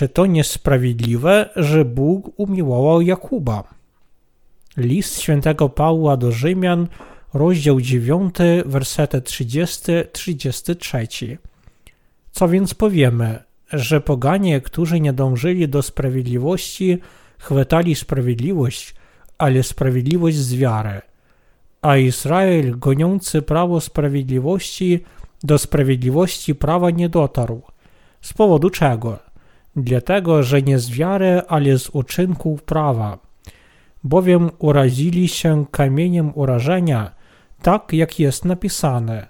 czy to niesprawiedliwe, że Bóg umiłował Jakuba? List świętego Pawła do Rzymian, rozdział 9, wersety 30-33. Co więc powiemy, że poganie, którzy nie dążyli do sprawiedliwości, chwytali sprawiedliwość, ale sprawiedliwość z wiary, a Izrael, goniący prawo sprawiedliwości, do sprawiedliwości prawa nie dotarł. Z powodu czego? Dlatego, że nie z wiary, ale z uczynków prawa. Bowiem urazili się kamieniem urażenia, tak jak jest napisane.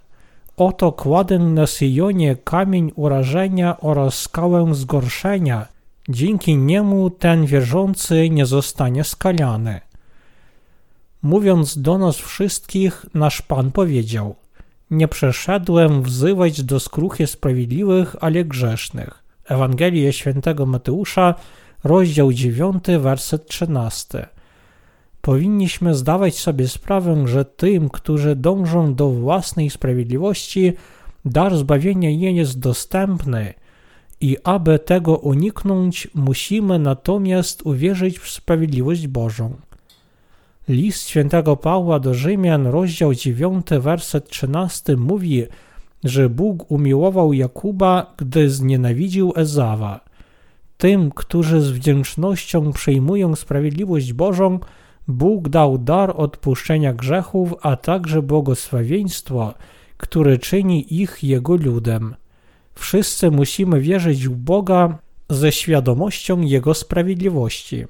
Oto kładę na Syjonie kamień urażenia oraz skałę zgorszenia. Dzięki niemu ten wierzący nie zostanie skalany. Mówiąc do nas wszystkich, nasz Pan powiedział: Nie przeszedłem wzywać do skruchy sprawiedliwych, ale grzesznych. Ewangelia świętego Mateusza, rozdział 9, werset 13. Powinniśmy zdawać sobie sprawę, że tym, którzy dążą do własnej sprawiedliwości, dar zbawienia nie jest dostępny i aby tego uniknąć, musimy natomiast uwierzyć w sprawiedliwość Bożą. List świętego Pawła do Rzymian, rozdział 9, werset 13 mówi, że Bóg umiłował Jakuba, gdy znienawidził Ezawa. Tym, którzy z wdzięcznością przyjmują sprawiedliwość Bożą, Bóg dał dar odpuszczenia grzechów, a także błogosławieństwo, które czyni ich Jego ludem. Wszyscy musimy wierzyć w Boga ze świadomością Jego sprawiedliwości.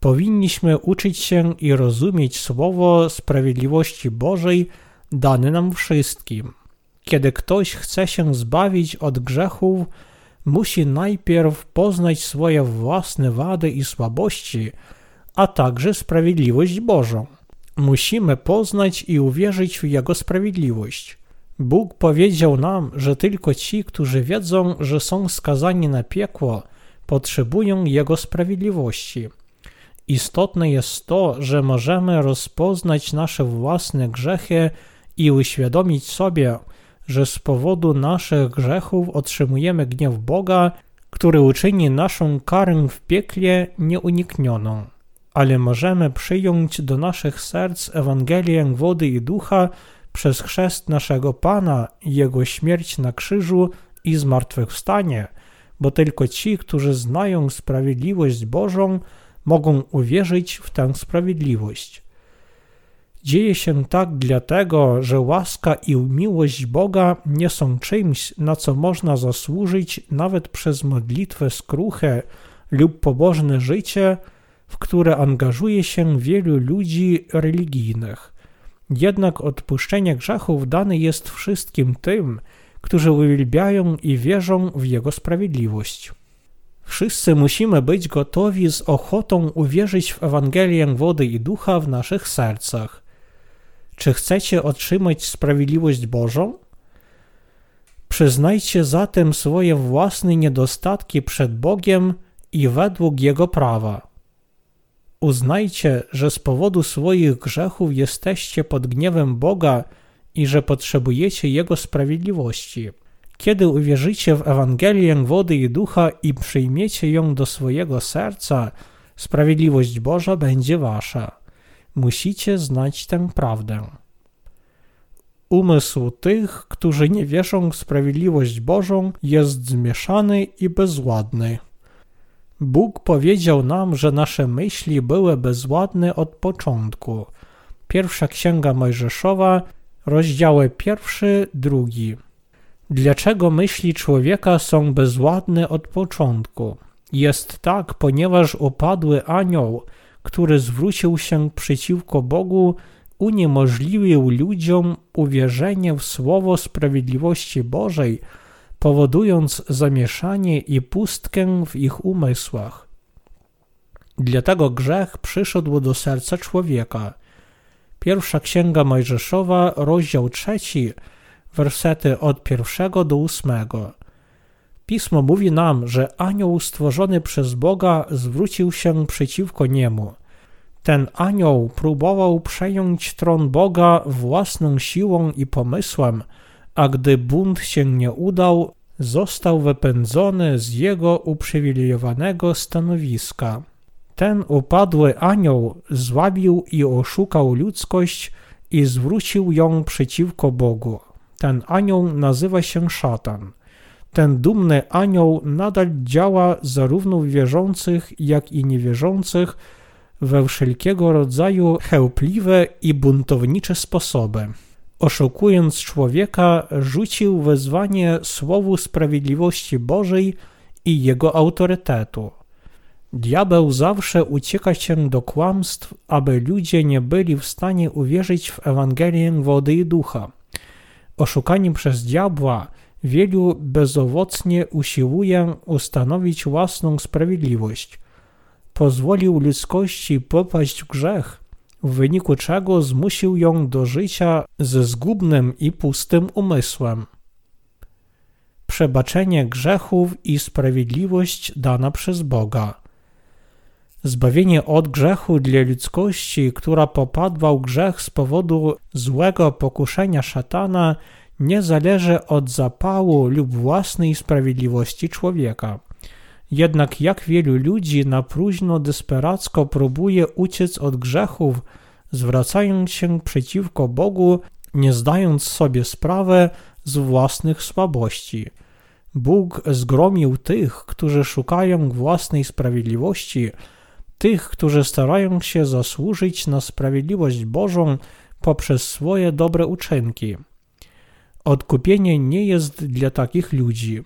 Powinniśmy uczyć się i rozumieć słowo sprawiedliwości Bożej dane nam wszystkim. Kiedy ktoś chce się zbawić od grzechów, musi najpierw poznać swoje własne wady i słabości, a także sprawiedliwość Bożą. Musimy poznać i uwierzyć w Jego sprawiedliwość. Bóg powiedział nam, że tylko ci, którzy wiedzą, że są skazani na piekło, potrzebują Jego sprawiedliwości. Istotne jest to, że możemy rozpoznać nasze własne grzechy i uświadomić sobie, że z powodu naszych grzechów otrzymujemy gniew Boga, który uczyni naszą karę w piekle nieuniknioną. Ale możemy przyjąć do naszych serc Ewangelię wody i ducha przez chrzest naszego Pana, Jego śmierć na krzyżu i zmartwychwstanie, bo tylko ci, którzy znają sprawiedliwość Bożą, mogą uwierzyć w tę sprawiedliwość. Dzieje się tak dlatego, że łaska i miłość Boga nie są czymś, na co można zasłużyć nawet przez modlitwę skruchę lub pobożne życie, w które angażuje się wielu ludzi religijnych. Jednak odpuszczenie grzechów dane jest wszystkim tym, którzy uwielbiają i wierzą w Jego sprawiedliwość. Wszyscy musimy być gotowi z ochotą uwierzyć w Ewangelię wody i ducha w naszych sercach. Czy chcecie otrzymać sprawiedliwość Bożą? Przyznajcie zatem swoje własne niedostatki przed Bogiem i według Jego prawa. Uznajcie, że z powodu swoich grzechów jesteście pod gniewem Boga i że potrzebujecie Jego sprawiedliwości. Kiedy uwierzycie w Ewangelię wody i ducha i przyjmiecie ją do swojego serca, sprawiedliwość Boża będzie wasza. Musicie znać tę prawdę. Umysł tych, którzy nie wierzą w sprawiedliwość Bożą, jest zmieszany i bezładny. Bóg powiedział nam, że nasze myśli były bezładne od początku. Pierwsza Księga Mojżeszowa, rozdziały pierwszy, drugi. Dlaczego myśli człowieka są bezładne od początku? Jest tak, ponieważ upadły anioł, który zwrócił się przeciwko Bogu, uniemożliwił ludziom uwierzenie w słowo sprawiedliwości Bożej, powodując zamieszanie i pustkę w ich umysłach. Dlatego grzech przyszedł do serca człowieka. Pierwsza Księga Mojżeszowa, rozdział trzeci, wersety od pierwszego do ósmego. Pismo mówi nam, że anioł stworzony przez Boga zwrócił się przeciwko niemu. Ten anioł próbował przejąć tron Boga własną siłą i pomysłem, a gdy bunt się nie udał, został wypędzony z jego uprzywilejowanego stanowiska. Ten upadły anioł złabił i oszukał ludzkość i zwrócił ją przeciwko Bogu. Ten anioł nazywa się szatan. Ten dumny anioł nadal działa zarówno w wierzących, jak i niewierzących we wszelkiego rodzaju chełpliwe i buntownicze sposoby. Oszukując człowieka, rzucił wezwanie słowu sprawiedliwości Bożej i jego autorytetu. Diabeł zawsze ucieka się do kłamstw, aby ludzie nie byli w stanie uwierzyć w Ewangelię wody i ducha. Oszukani przez diabła, wielu bezowocnie usiłuje ustanowić własną sprawiedliwość. Pozwolił ludzkości popaść w grzech, w wyniku czego zmusił ją do życia ze zgubnym i pustym umysłem. Przebaczenie grzechów i sprawiedliwość dana przez Boga – Zbawienie od grzechu dla ludzkości, która popadła w grzech z powodu złego pokuszenia szatana, nie zależy od zapału lub własnej sprawiedliwości człowieka. Jednak jak wielu ludzi na próżno desperacko próbuje uciec od grzechów, zwracając się przeciwko Bogu, nie zdając sobie sprawy z własnych słabości. Bóg zgromił tych, którzy szukają własnej sprawiedliwości, tych, którzy starają się zasłużyć na sprawiedliwość Bożą poprzez swoje dobre uczynki. Odkupienie nie jest dla takich ludzi.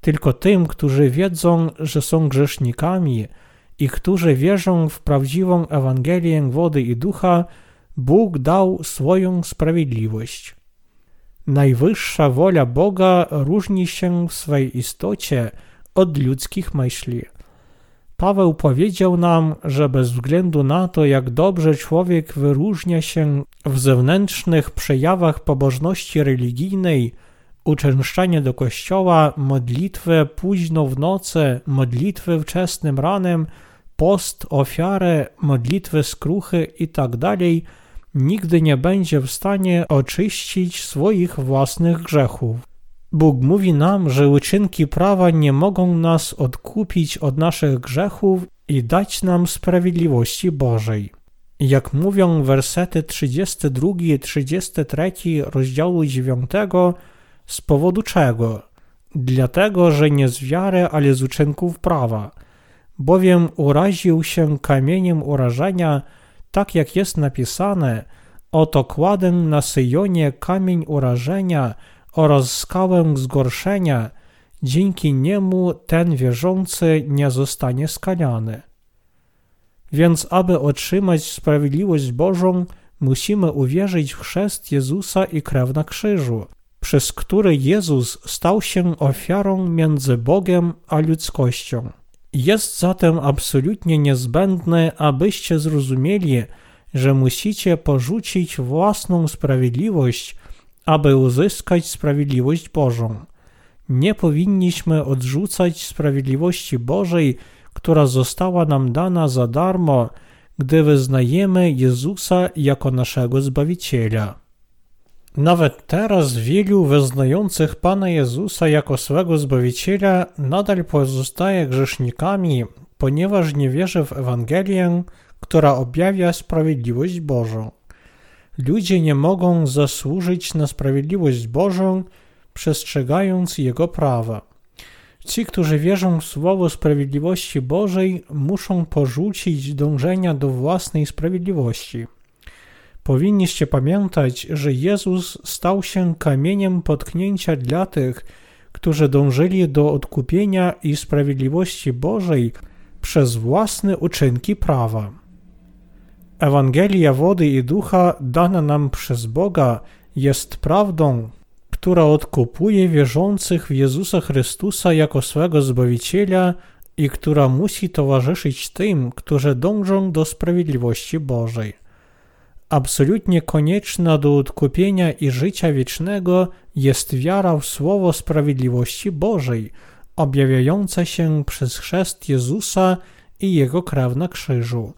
Tylko tym, którzy wiedzą, że są grzesznikami i którzy wierzą w prawdziwą Ewangelię wody i ducha, Bóg dał swoją sprawiedliwość. Najwyższa wola Boga różni się w swej istocie od ludzkich myśli. Paweł powiedział nam, że bez względu na to, jak dobrze człowiek wyróżnia się w zewnętrznych przejawach pobożności religijnej, uczęszczanie do kościoła, modlitwę późno w nocy, modlitwę wczesnym ranem, post, ofiarę, modlitwę skruchy itd., tak nigdy nie będzie w stanie oczyścić swoich własnych grzechów. Bóg mówi nam, że uczynki prawa nie mogą nas odkupić od naszych grzechów i dać nam sprawiedliwości Bożej. Jak mówią wersety 32 i 33 rozdziału 9, z powodu czego? Dlatego, że nie z wiary, ale z uczynków prawa. Bowiem uraził się kamieniem urażenia, tak jak jest napisane, oto kładę na Syjonie kamień urażenia, oraz skałę zgorszenia, dzięki niemu ten wierzący nie zostanie skaniany. Więc aby otrzymać sprawiedliwość Bożą, musimy uwierzyć w chrzest Jezusa i krew na krzyżu, przez który Jezus stał się ofiarą między Bogiem a ludzkością. Jest zatem absolutnie niezbędne, abyście zrozumieli, że musicie porzucić własną sprawiedliwość aby uzyskać sprawiedliwość Bożą. Nie powinniśmy odrzucać sprawiedliwości Bożej, która została nam dana za darmo, gdy wyznajemy Jezusa jako naszego Zbawiciela. Nawet teraz wielu wyznających Pana Jezusa jako swego Zbawiciela nadal pozostaje grzesznikami, ponieważ nie wierzy w Ewangelię, która objawia sprawiedliwość Bożą. Ludzie nie mogą zasłużyć na sprawiedliwość Bożą, przestrzegając Jego prawa. Ci, którzy wierzą w słowo sprawiedliwości Bożej, muszą porzucić dążenia do własnej sprawiedliwości. Powinniście pamiętać, że Jezus stał się kamieniem potknięcia dla tych, którzy dążyli do odkupienia i sprawiedliwości Bożej przez własne uczynki prawa. Ewangelia wody i ducha dana nam przez Boga jest prawdą, która odkupuje wierzących w Jezusa Chrystusa jako swego Zbawiciela i która musi towarzyszyć tym, którzy dążą do sprawiedliwości Bożej. Absolutnie konieczna do odkupienia i życia wiecznego jest wiara w Słowo Sprawiedliwości Bożej, objawiająca się przez chrzest Jezusa i Jego krew na krzyżu.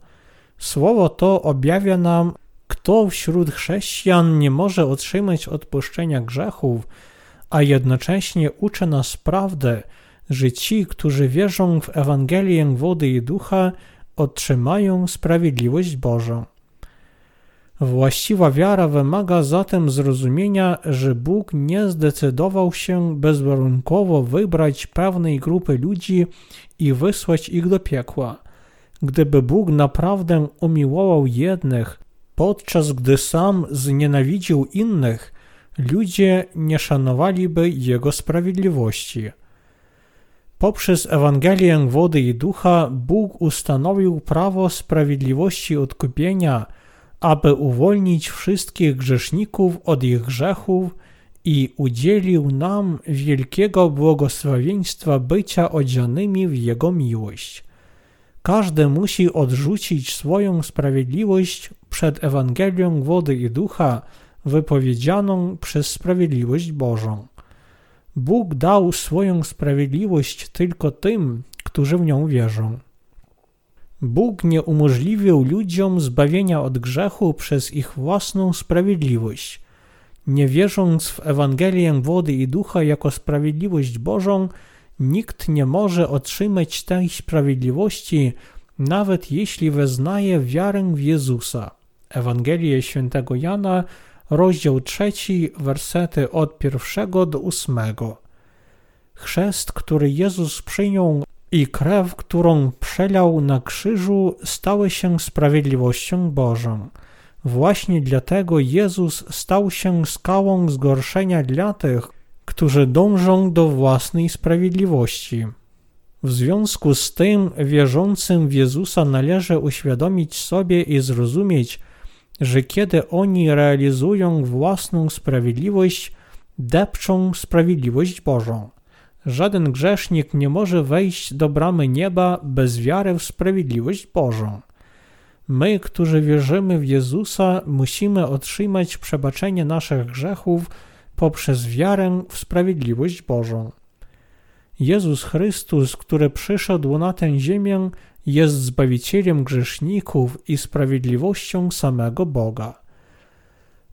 Słowo to objawia nam, kto wśród chrześcijan nie może otrzymać odpuszczenia grzechów, a jednocześnie uczy nas prawdę, że ci, którzy wierzą w Ewangelię wody i ducha, otrzymają sprawiedliwość Bożą. Właściwa wiara wymaga zatem zrozumienia, że Bóg nie zdecydował się bezwarunkowo wybrać pewnej grupy ludzi i wysłać ich do piekła. Gdyby Bóg naprawdę umiłował jednych, podczas gdy sam znienawidził innych, ludzie nie szanowaliby Jego sprawiedliwości. Poprzez Ewangelię wody i ducha Bóg ustanowił prawo sprawiedliwości odkupienia, aby uwolnić wszystkich grzeszników od ich grzechów i udzielił nam wielkiego błogosławieństwa bycia odzianymi w Jego miłość. Każdy musi odrzucić swoją sprawiedliwość przed Ewangelią wody i ducha wypowiedzianą przez sprawiedliwość Bożą. Bóg dał swoją sprawiedliwość tylko tym, którzy w nią wierzą. Bóg nie umożliwił ludziom zbawienia od grzechu przez ich własną sprawiedliwość. Nie wierząc w Ewangelię wody i ducha jako sprawiedliwość Bożą, nikt nie może otrzymać tej sprawiedliwości, nawet jeśli wyznaje wiarę w Jezusa. Ewangelie świętego Jana, rozdział 3, wersety od pierwszego do ósmego. Chrzest, który Jezus przyjął i krew, którą przelał na krzyżu, stały się sprawiedliwością Bożą. Właśnie dlatego Jezus stał się skałą zgorszenia dla tych, którzy dążą do własnej sprawiedliwości. W związku z tym wierzącym w Jezusa należy uświadomić sobie i zrozumieć, że kiedy oni realizują własną sprawiedliwość, depczą sprawiedliwość Bożą. Żaden grzesznik nie może wejść do bramy nieba bez wiary w sprawiedliwość Bożą. My, którzy wierzymy w Jezusa, musimy otrzymać przebaczenie naszych grzechów poprzez wiarę w sprawiedliwość Bożą. Jezus Chrystus, który przyszedł na tę ziemię, jest Zbawicielem grzeszników i sprawiedliwością samego Boga.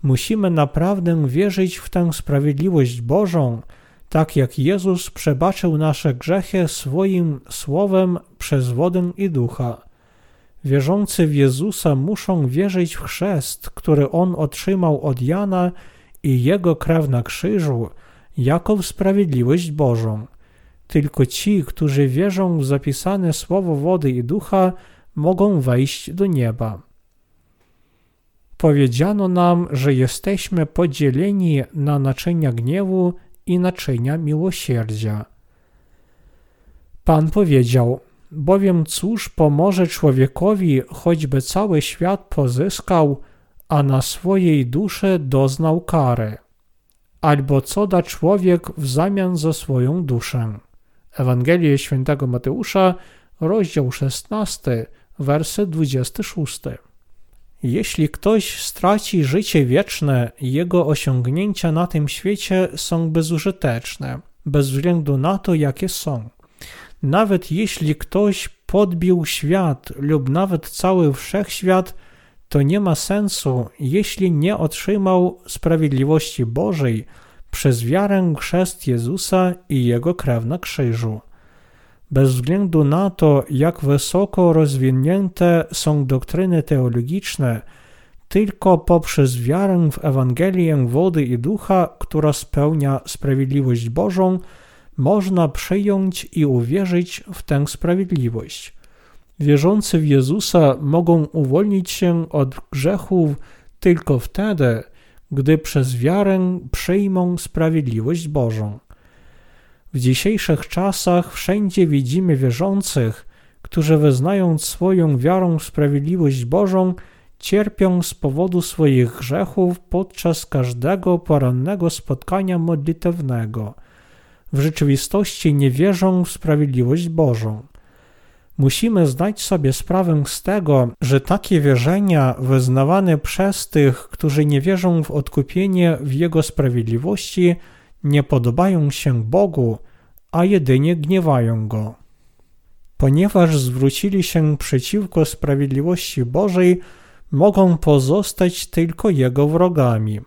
Musimy naprawdę wierzyć w tę sprawiedliwość Bożą, tak jak Jezus przebaczył nasze grzechy swoim słowem przez wodę i ducha. Wierzący w Jezusa muszą wierzyć w chrzest, który On otrzymał od Jana i Jego krew na krzyżu, jako w sprawiedliwość Bożą. Tylko ci, którzy wierzą w zapisane słowo wody i ducha, mogą wejść do nieba. Powiedziano nam, że jesteśmy podzieleni na naczynia gniewu i naczynia miłosierdzia. Pan powiedział: Bowiem cóż pomoże człowiekowi, choćby cały świat pozyskał, a na swojej duszy doznał kary? Albo co da człowiek w zamian za swoją duszę? Ewangelię świętego Mateusza, rozdział 16, werset 26. Jeśli ktoś straci życie wieczne, jego osiągnięcia na tym świecie są bezużyteczne, bez względu na to, jakie są. Nawet jeśli ktoś podbił świat lub nawet cały wszechświat, to nie ma sensu, jeśli nie otrzymał sprawiedliwości Bożej przez wiarę chrzest Jezusa i Jego krew na krzyżu. Bez względu na to, jak wysoko rozwinięte są doktryny teologiczne, tylko poprzez wiarę w Ewangelię wody i ducha, która spełnia sprawiedliwość Bożą, można przyjąć i uwierzyć w tę sprawiedliwość. Wierzący w Jezusa mogą uwolnić się od grzechów tylko wtedy, gdy przez wiarę przyjmą sprawiedliwość Bożą. W dzisiejszych czasach wszędzie widzimy wierzących, którzy wyznając swoją wiarą w sprawiedliwość Bożą, cierpią z powodu swoich grzechów podczas każdego porannego spotkania modlitewnego. W rzeczywistości nie wierzą w sprawiedliwość Bożą. Musimy zdać sobie sprawę z tego, że takie wierzenia wyznawane przez tych, którzy nie wierzą w odkupienie w Jego sprawiedliwości, nie podobają się Bogu, a jedynie gniewają Go. Ponieważ zwrócili się przeciwko sprawiedliwości Bożej, mogą pozostać tylko Jego wrogami.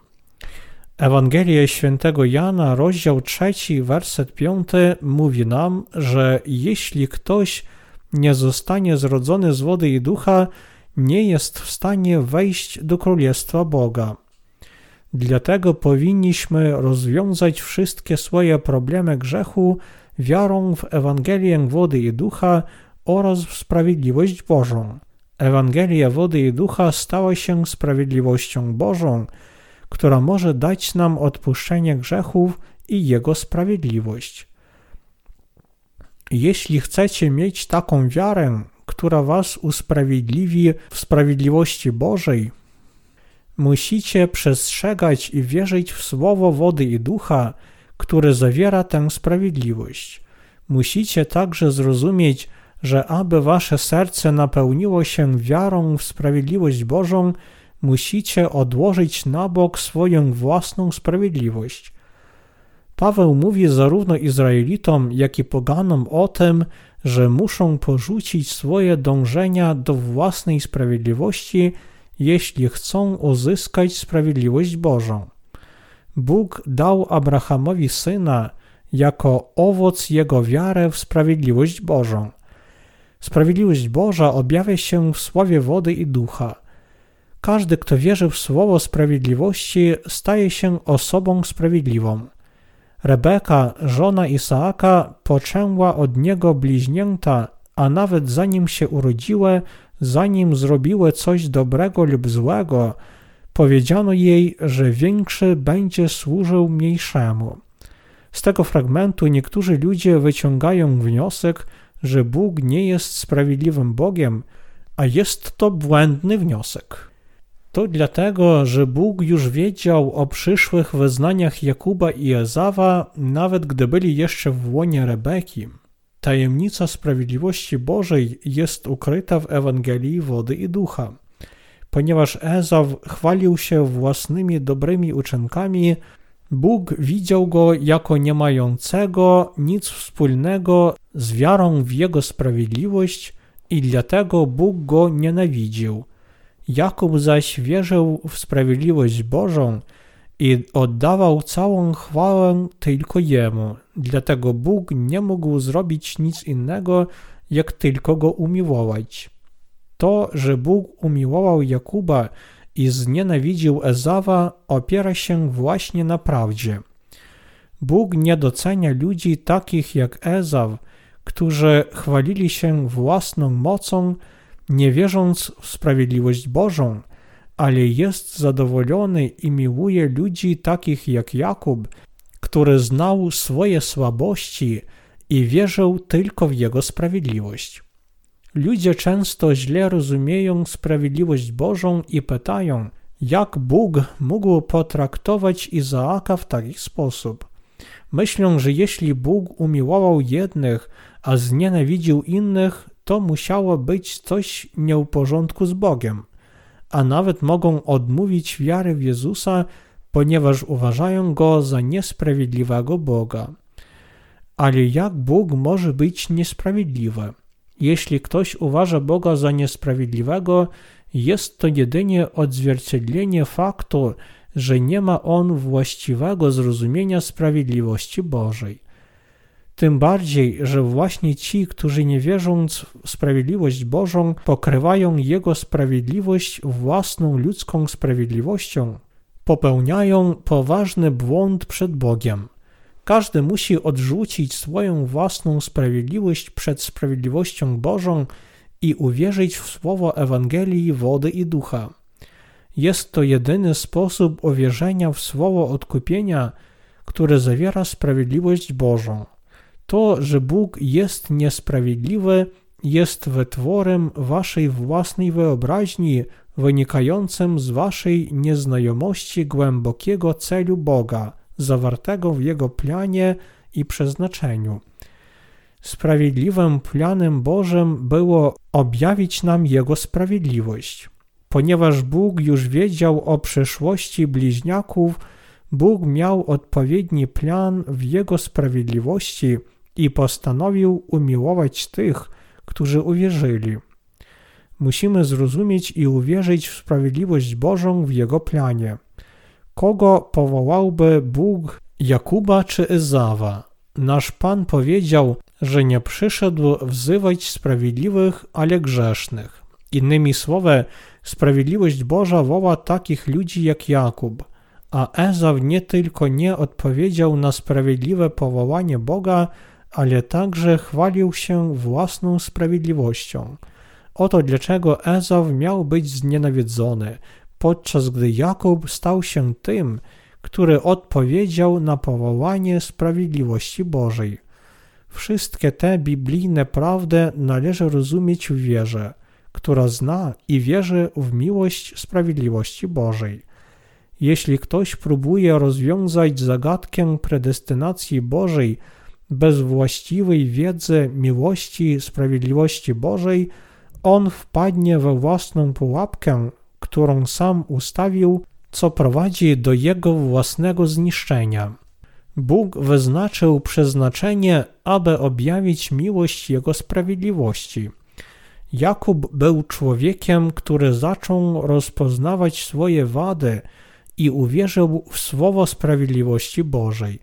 Ewangelia świętego Jana, rozdział 3, werset 5 mówi nam, że jeśli ktoś nie zostanie zrodzony z wody i ducha, nie jest w stanie wejść do Królestwa Boga. Dlatego powinniśmy rozwiązać wszystkie swoje problemy grzechu wiarą w Ewangelię wody i ducha oraz w sprawiedliwość Bożą. Ewangelia wody i ducha stała się sprawiedliwością Bożą, która może dać nam odpuszczenie grzechów i Jego sprawiedliwość. Jeśli chcecie mieć taką wiarę, która was usprawiedliwi w sprawiedliwości Bożej, musicie przestrzegać i wierzyć w słowo wody i ducha, które zawiera tę sprawiedliwość. Musicie także zrozumieć, że aby wasze serce napełniło się wiarą w sprawiedliwość Bożą, musicie odłożyć na bok swoją własną sprawiedliwość. Paweł mówi zarówno Izraelitom, jak i poganom o tym, że muszą porzucić swoje dążenia do własnej sprawiedliwości, jeśli chcą uzyskać sprawiedliwość Bożą. Bóg dał Abrahamowi syna jako owoc jego wiary w sprawiedliwość Bożą. Sprawiedliwość Boża objawia się w słowie wody i ducha. Każdy, kto wierzy w słowo sprawiedliwości, staje się osobą sprawiedliwą. Rebeka, żona Isaaka, poczęła od niego bliźnięta, a nawet zanim się urodziły, zanim zrobiły coś dobrego lub złego, powiedziano jej, że większy będzie służył mniejszemu. Z tego fragmentu niektórzy ludzie wyciągają wniosek, że Bóg nie jest sprawiedliwym Bogiem, a jest to błędny wniosek. To dlatego, że Bóg już wiedział o przyszłych wyznaniach Jakuba i Ezawa, nawet gdy byli jeszcze w łonie Rebeki. Tajemnica sprawiedliwości Bożej jest ukryta w Ewangelii wody i ducha. Ponieważ Ezaw chwalił się własnymi dobrymi uczynkami, Bóg widział go jako nie mającego nic wspólnego z wiarą w jego sprawiedliwość i dlatego Bóg go nienawidził. Jakub zaś wierzył w sprawiedliwość Bożą i oddawał całą chwałę tylko Jemu. Dlatego Bóg nie mógł zrobić nic innego, jak tylko go umiłować. To, że Bóg umiłował Jakuba i znienawidził Ezawa, opiera się właśnie na prawdzie. Bóg nie docenia ludzi takich jak Ezaw, którzy chwalili się własną mocą, nie wierząc w sprawiedliwość Bożą, ale jest zadowolony i miłuje ludzi takich jak Jakub, który znał swoje słabości i wierzył tylko w jego sprawiedliwość. Ludzie często źle rozumieją sprawiedliwość Bożą i pytają, jak Bóg mógł potraktować Izaaka w taki sposób. Myślą, że jeśli Bóg umiłował jednych, a znienawidził innych, to musiało być coś nie w porządku z Bogiem, a nawet mogą odmówić wiary w Jezusa, ponieważ uważają Go za niesprawiedliwego Boga. Ale jak Bóg może być niesprawiedliwy? Jeśli ktoś uważa Boga za niesprawiedliwego, jest to jedynie odzwierciedlenie faktu, że nie ma on właściwego zrozumienia sprawiedliwości Bożej. Tym bardziej, że właśnie ci, którzy nie wierząc w sprawiedliwość Bożą, pokrywają Jego sprawiedliwość własną ludzką sprawiedliwością, popełniają poważny błąd przed Bogiem. Każdy musi odrzucić swoją własną sprawiedliwość przed sprawiedliwością Bożą i uwierzyć w słowo Ewangelii wody i ducha. Jest to jedyny sposób uwierzenia w słowo odkupienia, które zawiera sprawiedliwość Bożą. To, że Bóg jest niesprawiedliwy, jest wytworem waszej własnej wyobraźni, wynikającym z waszej nieznajomości głębokiego celu Boga, zawartego w Jego planie i przeznaczeniu. Sprawiedliwym planem Bożym było objawić nam Jego sprawiedliwość. Ponieważ Bóg już wiedział o przyszłości bliźniaków, Bóg miał odpowiedni plan w Jego sprawiedliwości – i postanowił umiłować tych, którzy uwierzyli. Musimy zrozumieć i uwierzyć w sprawiedliwość Bożą w Jego planie. Kogo powołałby Bóg Jakuba czy Ezawa? Nasz Pan powiedział, że nie przyszedł wzywać sprawiedliwych, ale grzesznych. Innymi słowy, sprawiedliwość Boża woła takich ludzi jak Jakub, a Ezaw nie tylko nie odpowiedział na sprawiedliwe powołanie Boga, ale także chwalił się własną sprawiedliwością. Oto dlaczego Ezaw miał być znienawidzony, podczas gdy Jakub stał się tym, który odpowiedział na powołanie sprawiedliwości Bożej. Wszystkie te biblijne prawdy należy rozumieć w wierze, która zna i wierzy w miłość sprawiedliwości Bożej. Jeśli ktoś próbuje rozwiązać zagadkę predestynacji Bożej bez właściwej wiedzy miłości sprawiedliwości Bożej, on wpadnie we własną pułapkę, którą sam ustawił, co prowadzi do jego własnego zniszczenia. Bóg wyznaczył przeznaczenie, aby objawić miłość Jego sprawiedliwości. Jakub był człowiekiem, który zaczął rozpoznawać swoje wady i uwierzył w słowo sprawiedliwości Bożej.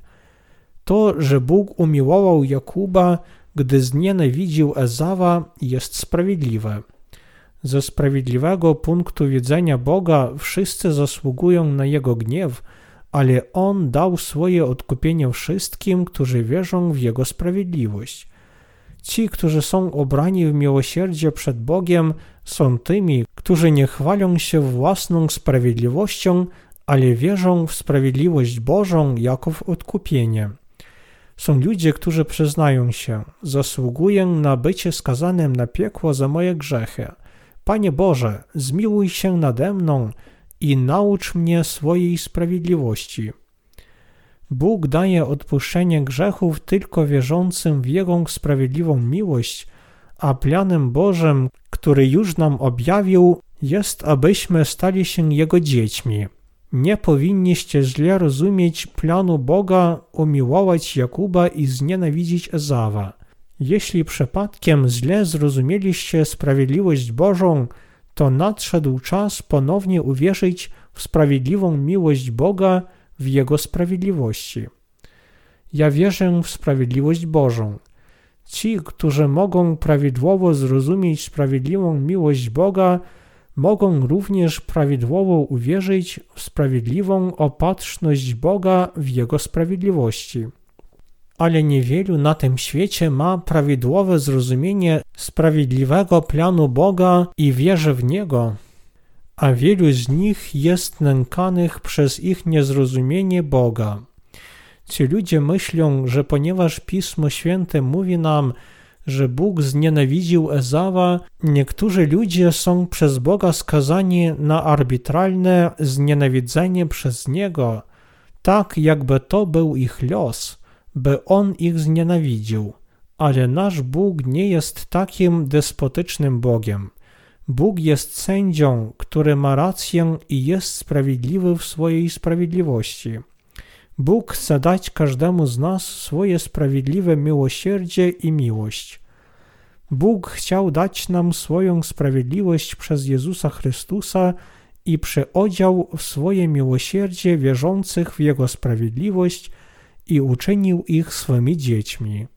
To, że Bóg umiłował Jakuba, gdy znienawidził Ezawa, jest sprawiedliwe. Ze sprawiedliwego punktu widzenia Boga wszyscy zasługują na Jego gniew, ale On dał swoje odkupienie wszystkim, którzy wierzą w Jego sprawiedliwość. Ci, którzy są obrani w miłosierdzie przed Bogiem, są tymi, którzy nie chwalą się własną sprawiedliwością, ale wierzą w sprawiedliwość Bożą jako w odkupienie. Są ludzie, którzy przyznają się, zasługuję na bycie skazanym na piekło za moje grzechy. Panie Boże, zmiłuj się nade mną i naucz mnie swojej sprawiedliwości. Bóg daje odpuszczenie grzechów tylko wierzącym w Jego sprawiedliwą miłość, a planem Bożym, który już nam objawił, jest, abyśmy stali się Jego dziećmi. Nie powinniście źle rozumieć planu Boga umiłować Jakuba i znienawidzić Ezawa. Jeśli przypadkiem źle zrozumieliście sprawiedliwość Bożą, to nadszedł czas ponownie uwierzyć w sprawiedliwą miłość Boga w Jego sprawiedliwości. Ja wierzę w sprawiedliwość Bożą. Ci, którzy mogą prawidłowo zrozumieć sprawiedliwą miłość Boga, mogą również prawidłowo uwierzyć w sprawiedliwą opatrzność Boga w Jego sprawiedliwości. Ale niewielu na tym świecie ma prawidłowe zrozumienie sprawiedliwego planu Boga i wierzy w Niego, a wielu z nich jest nękanych przez ich niezrozumienie Boga. Ci ludzie myślą, że ponieważ Pismo Święte mówi nam, że Bóg znienawidził Ezawa, niektórzy ludzie są przez Boga skazani na arbitralne znienawidzenie przez Niego, tak jakby to był ich los, by On ich znienawidził. Ale nasz Bóg nie jest takim despotycznym Bogiem. Bóg jest sędzią, który ma rację i jest sprawiedliwy w swojej sprawiedliwości. Bóg chce dać każdemu z nas swoje sprawiedliwe miłosierdzie i miłość. Bóg chciał dać nam swoją sprawiedliwość przez Jezusa Chrystusa i przyodział w swoje miłosierdzie wierzących w Jego sprawiedliwość i uczynił ich swymi dziećmi.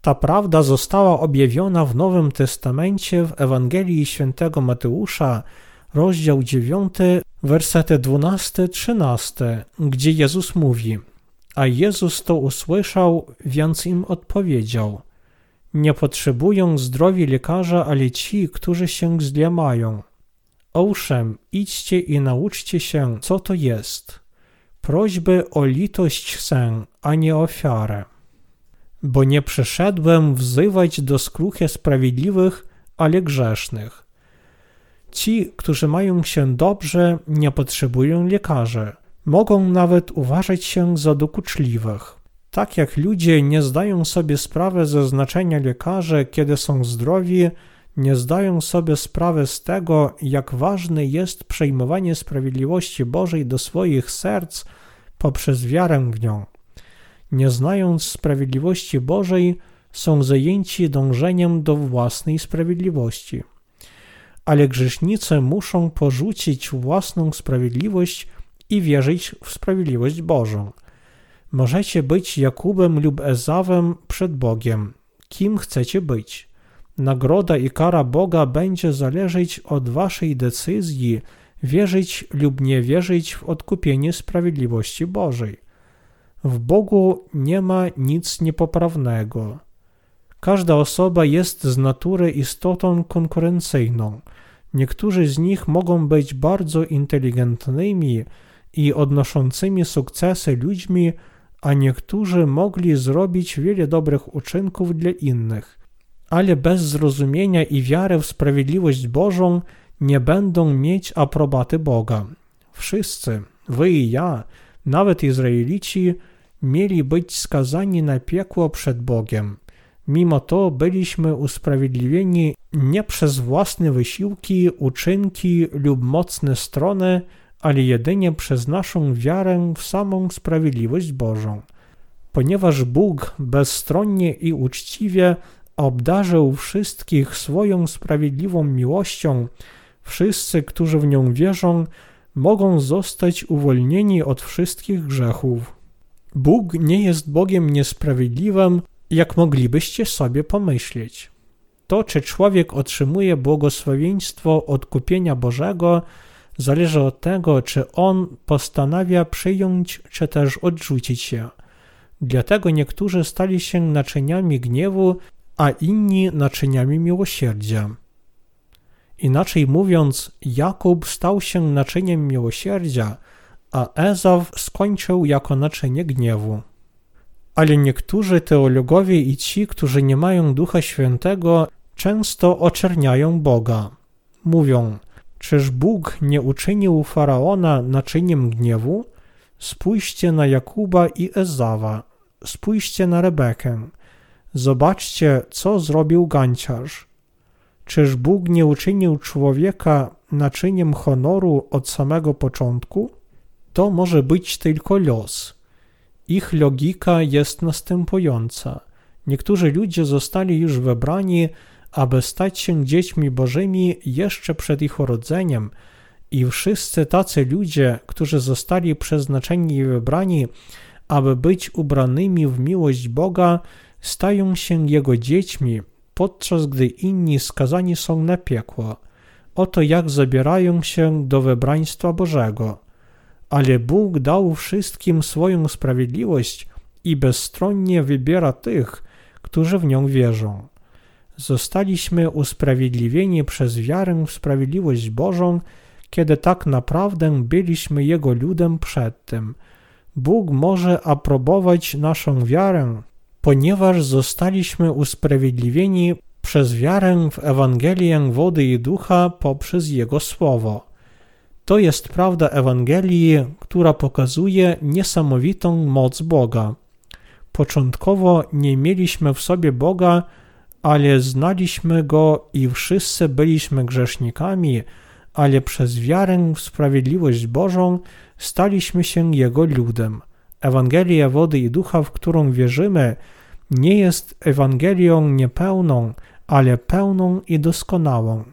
Ta prawda została objawiona w Nowym Testamencie w Ewangelii Świętego Mateusza, rozdział 9, wersety 12-13, gdzie Jezus mówi: A Jezus to usłyszał, więc im odpowiedział: Nie potrzebują zdrowi lekarza, ale ci, którzy się źle. Owszem, idźcie i nauczcie się, co to jest. Prośby o litość chcę, a nie ofiarę. Bo nie przyszedłem wzywać do skruchy sprawiedliwych, ale grzesznych. Ci, którzy mają się dobrze, nie potrzebują lekarzy. Mogą nawet uważać się za dokuczliwych. Tak jak ludzie nie zdają sobie sprawy ze znaczenia lekarzy, kiedy są zdrowi, nie zdają sobie sprawy z tego, jak ważne jest przejmowanie sprawiedliwości Bożej do swoich serc poprzez wiarę w nią. Nie znając sprawiedliwości Bożej, są zajęci dążeniem do własnej sprawiedliwości ale grzesznicy muszą porzucić własną sprawiedliwość i wierzyć w sprawiedliwość Bożą. Możecie być Jakubem lub Ezawem przed Bogiem. Kim chcecie być? Nagroda i kara Boga będzie zależeć od waszej decyzji wierzyć lub nie wierzyć w odkupienie sprawiedliwości Bożej. W Bogu nie ma nic niepoprawnego. Każda osoba jest z natury istotą konkurencyjną. Niektórzy z nich mogą być bardzo inteligentnymi i odnoszącymi sukcesy ludźmi, a niektórzy mogli zrobić wiele dobrych uczynków dla innych. Ale bez zrozumienia i wiary w sprawiedliwość Bożą nie będą mieć aprobaty Boga. Wszyscy, wy i ja, nawet Izraelici, mieli być skazani na piekło przed Bogiem. Mimo to byliśmy usprawiedliwieni nie przez własne wysiłki, uczynki lub mocne strony, ale jedynie przez naszą wiarę w samą sprawiedliwość Bożą. Ponieważ Bóg bezstronnie i uczciwie obdarzył wszystkich swoją sprawiedliwą miłością, wszyscy, którzy w nią wierzą, mogą zostać uwolnieni od wszystkich grzechów. Bóg nie jest Bogiem niesprawiedliwym, jak moglibyście sobie pomyśleć. To, czy człowiek otrzymuje błogosławieństwo odkupienia Bożego, zależy od tego, czy on postanawia przyjąć, czy też odrzucić je. Dlatego niektórzy stali się naczyniami gniewu, a inni naczyniami miłosierdzia. Inaczej mówiąc, Jakub stał się naczyniem miłosierdzia, a Ezaw skończył jako naczynie gniewu. Ale niektórzy teologowie i ci, którzy nie mają Ducha Świętego, często oczerniają Boga. Mówią, czyż Bóg nie uczynił Faraona naczyniem gniewu? Spójrzcie na Jakuba i Ezawa, spójrzcie na Rebekę. Zobaczcie, co zrobił ganciarz. Czyż Bóg nie uczynił człowieka naczyniem honoru od samego początku? To może być tylko los. Ich logika jest następująca. Niektórzy ludzie zostali już wybrani, aby stać się dziećmi bożymi jeszcze przed ich urodzeniem, i wszyscy tacy ludzie, którzy zostali przeznaczeni i wybrani, aby być ubranymi w miłość Boga, stają się Jego dziećmi, podczas gdy inni skazani są na piekło. Oto jak zabierają się do wybraństwa Bożego. Ale Bóg dał wszystkim swoją sprawiedliwość i bezstronnie wybiera tych, którzy w nią wierzą. Zostaliśmy usprawiedliwieni przez wiarę w sprawiedliwość Bożą, kiedy tak naprawdę byliśmy Jego ludem przedtem. Bóg może aprobować naszą wiarę, ponieważ zostaliśmy usprawiedliwieni przez wiarę w Ewangelię wody i ducha poprzez Jego Słowo. To jest prawda Ewangelii, która pokazuje niesamowitą moc Boga. Początkowo nie mieliśmy w sobie Boga, ale znaliśmy Go i wszyscy byliśmy grzesznikami, ale przez wiarę w sprawiedliwość Bożą staliśmy się Jego ludem. Ewangelia wody i ducha, w którą wierzymy, nie jest Ewangelią niepełną, ale pełną i doskonałą.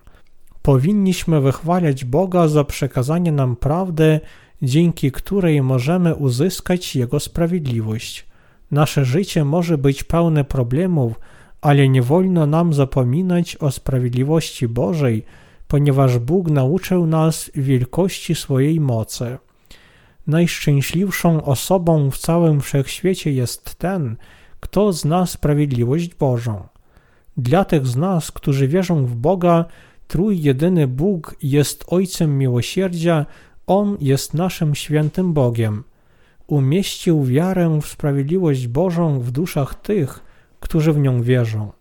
Powinniśmy wychwalać Boga za przekazanie nam prawdy, dzięki której możemy uzyskać Jego sprawiedliwość. Nasze życie może być pełne problemów, ale nie wolno nam zapominać o sprawiedliwości Bożej, ponieważ Bóg nauczył nas wielkości swojej mocy. Najszczęśliwszą osobą w całym wszechświecie jest ten, kto zna sprawiedliwość Bożą. Dla tych z nas, którzy wierzą w Boga, trójjedyny Bóg jest Ojcem miłosierdzia, On jest naszym świętym Bogiem. Umieścił wiarę w sprawiedliwość Bożą w duszach tych, którzy w nią wierzą.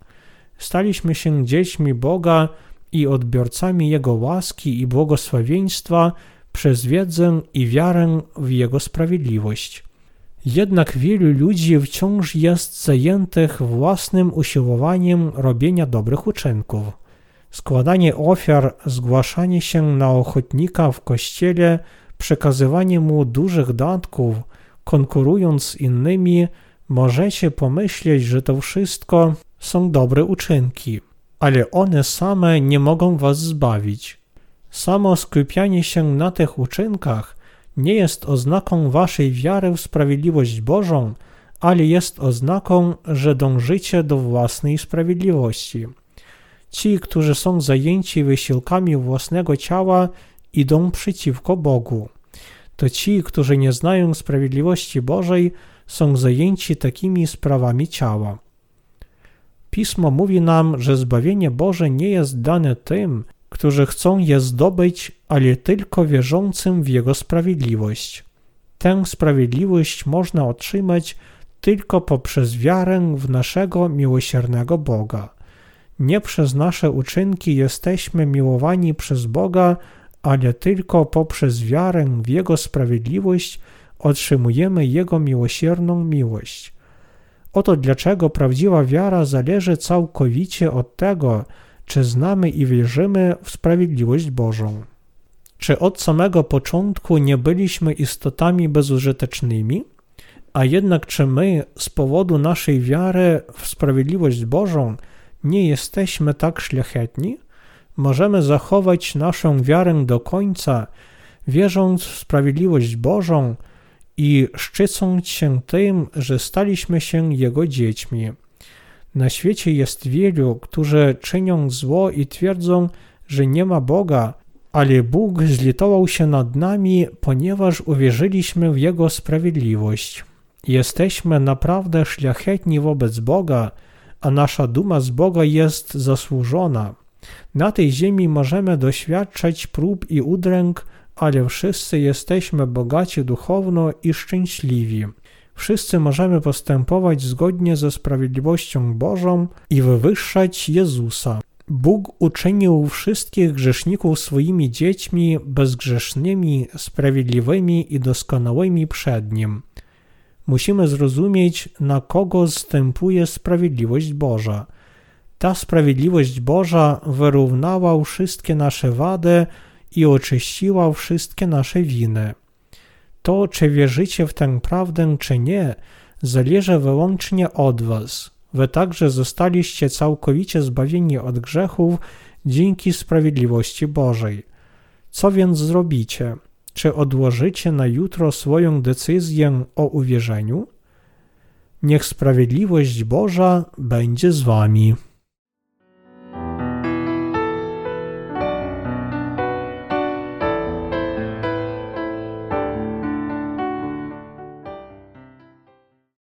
Staliśmy się dziećmi Boga i odbiorcami Jego łaski i błogosławieństwa przez wiedzę i wiarę w Jego sprawiedliwość. Jednak wielu ludzi wciąż jest zajętych własnym usiłowaniem robienia dobrych uczynków. Składanie ofiar, zgłaszanie się na ochotnika w kościele, przekazywanie mu dużych datków, konkurując z innymi, możecie pomyśleć, że to wszystko są dobre uczynki, ale one same nie mogą was zbawić. Samo skupianie się na tych uczynkach nie jest oznaką waszej wiary w sprawiedliwość Bożą, ale jest oznaką, że dążycie do własnej sprawiedliwości. Ci, którzy są zajęci wysiłkami własnego ciała, idą przeciwko Bogu. To ci, którzy nie znają sprawiedliwości Bożej, są zajęci takimi sprawami ciała. Pismo mówi nam, że zbawienie Boże nie jest dane tym, którzy chcą je zdobyć, ale tylko wierzącym w Jego sprawiedliwość. Tę sprawiedliwość można otrzymać tylko poprzez wiarę w naszego miłosiernego Boga. Nie przez nasze uczynki jesteśmy miłowani przez Boga, ale tylko poprzez wiarę w Jego sprawiedliwość otrzymujemy Jego miłosierną miłość. Oto dlaczego prawdziwa wiara zależy całkowicie od tego, czy znamy i wierzymy w sprawiedliwość Bożą. Czy od samego początku nie byliśmy istotami bezużytecznymi? A jednak czy my z powodu naszej wiary w sprawiedliwość Bożą nie jesteśmy tak szlachetni? Możemy zachować naszą wiarę do końca, wierząc w sprawiedliwość Bożą i szczycąc się tym, że staliśmy się Jego dziećmi. Na świecie jest wielu, którzy czynią zło i twierdzą, że nie ma Boga, ale Bóg zlitował się nad nami, ponieważ uwierzyliśmy w Jego sprawiedliwość. Jesteśmy naprawdę szlachetni wobec Boga, a nasza duma z Boga jest zasłużona. Na tej ziemi możemy doświadczać prób i udręk, ale wszyscy jesteśmy bogaci duchowno i szczęśliwi. Wszyscy możemy postępować zgodnie ze sprawiedliwością Bożą i wywyższać Jezusa. Bóg uczynił wszystkich grzeszników swoimi dziećmi bezgrzesznymi, sprawiedliwymi i doskonałymi przed Nim. Musimy zrozumieć, na kogo zstępuje sprawiedliwość Boża. Ta sprawiedliwość Boża wyrównała wszystkie nasze wady i oczyściła wszystkie nasze winy. To, czy wierzycie w tę prawdę, czy nie, zależy wyłącznie od Was. Wy także zostaliście całkowicie zbawieni od grzechów dzięki sprawiedliwości Bożej. Co więc zrobicie? Czy odłożycie na jutro swoją decyzję o uwierzeniu? Niech sprawiedliwość Boża będzie z Wami.